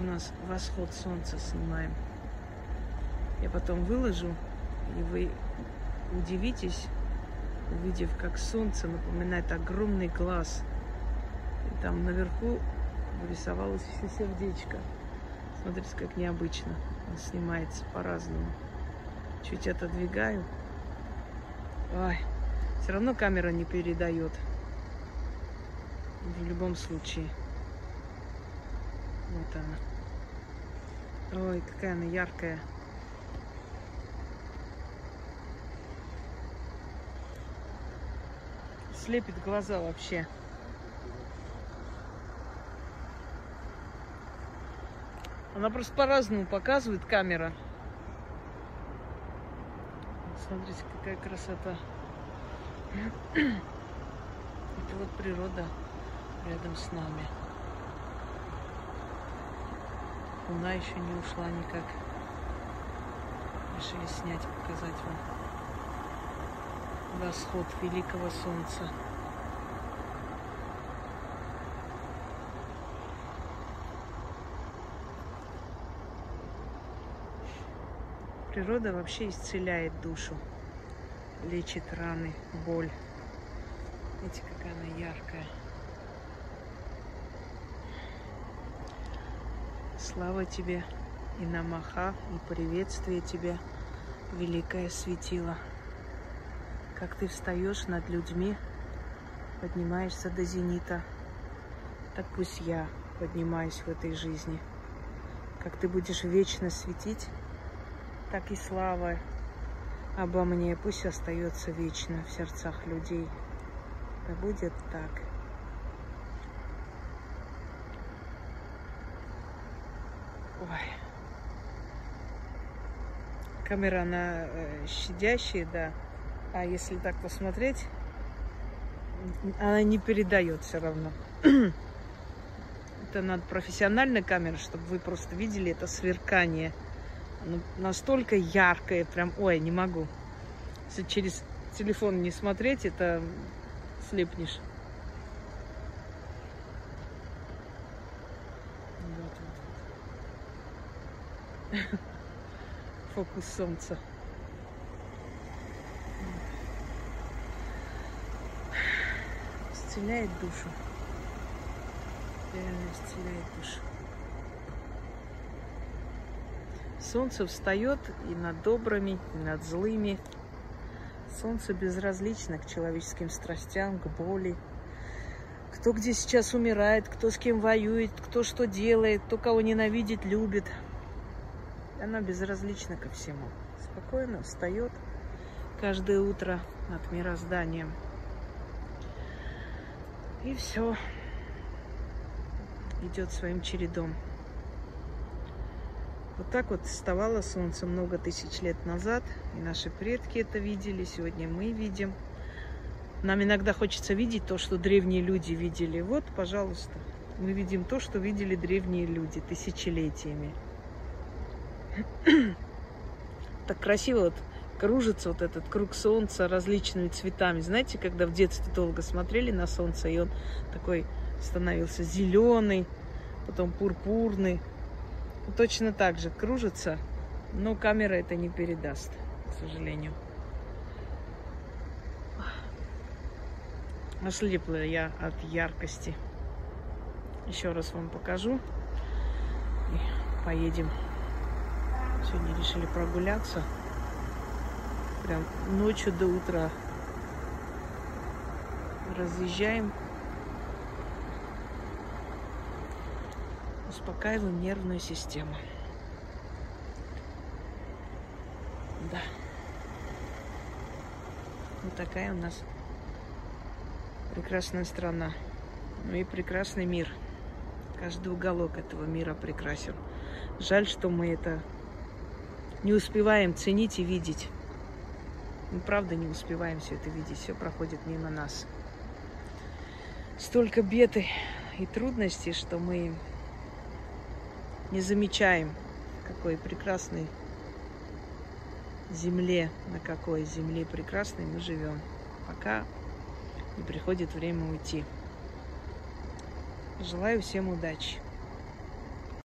у нас восход солнца снимаем. Я потом выложу, и вы удивитесь, увидев, как солнце напоминает огромный глаз. И там наверху вырисовалось еще сердечко. Смотрите, как необычно. Он снимается по-разному. Чуть отодвигаю. Ой, все равно камера не передает. В любом случае. Вот она. Ой, какая она яркая. Слепит глаза вообще. Она просто по-разному показывает камера. Смотрите, какая красота. Это вот природа рядом с нами. Луна еще не ушла никак. Решили снять, показать вам восход великого солнца. Природа вообще исцеляет душу, лечит раны, боль. Видите, какая она яркая. Слава тебе и намаха, и приветствие тебе, великое светило. Как ты встаешь над людьми, поднимаешься до зенита, так пусть я поднимаюсь в этой жизни. Как ты будешь вечно светить, так и слава обо мне пусть остается вечно в сердцах людей. Да будет так. Ой. Камера, она э, щадящая, да. А если так посмотреть, она не передает все равно. это надо профессиональная камера, чтобы вы просто видели это сверкание. Оно настолько яркое, прям, ой, не могу. Если через телефон не смотреть, это слепнешь. Фокус солнца. Исцеляет душу. Реально исцеляет душу. Солнце встает и над добрыми, и над злыми. Солнце безразлично к человеческим страстям, к боли. Кто где сейчас умирает, кто с кем воюет, кто что делает, кто кого ненавидит, любит – она безразлична ко всему. Спокойно встает каждое утро над мирозданием. И все идет своим чередом. Вот так вот вставало солнце много тысяч лет назад, и наши предки это видели, сегодня мы видим. Нам иногда хочется видеть то, что древние люди видели. Вот, пожалуйста, мы видим то, что видели древние люди тысячелетиями. Так красиво вот кружится вот этот круг солнца различными цветами. Знаете, когда в детстве долго смотрели на солнце, и он такой становился зеленый, потом пурпурный. Точно так же кружится, но камера это не передаст, к сожалению. Ослепла я от яркости. Еще раз вам покажу. И поедем Сегодня решили прогуляться. Прям ночью до утра. Разъезжаем. Успокаиваем нервную систему. Да. Вот такая у нас прекрасная страна. Ну и прекрасный мир. Каждый уголок этого мира прекрасен. Жаль, что мы это не успеваем ценить и видеть. Мы правда не успеваем все это видеть, все проходит мимо нас. Столько бед и трудностей, что мы не замечаем, какой прекрасной земле, на какой земле прекрасной мы живем, пока не приходит время уйти. Желаю всем удачи.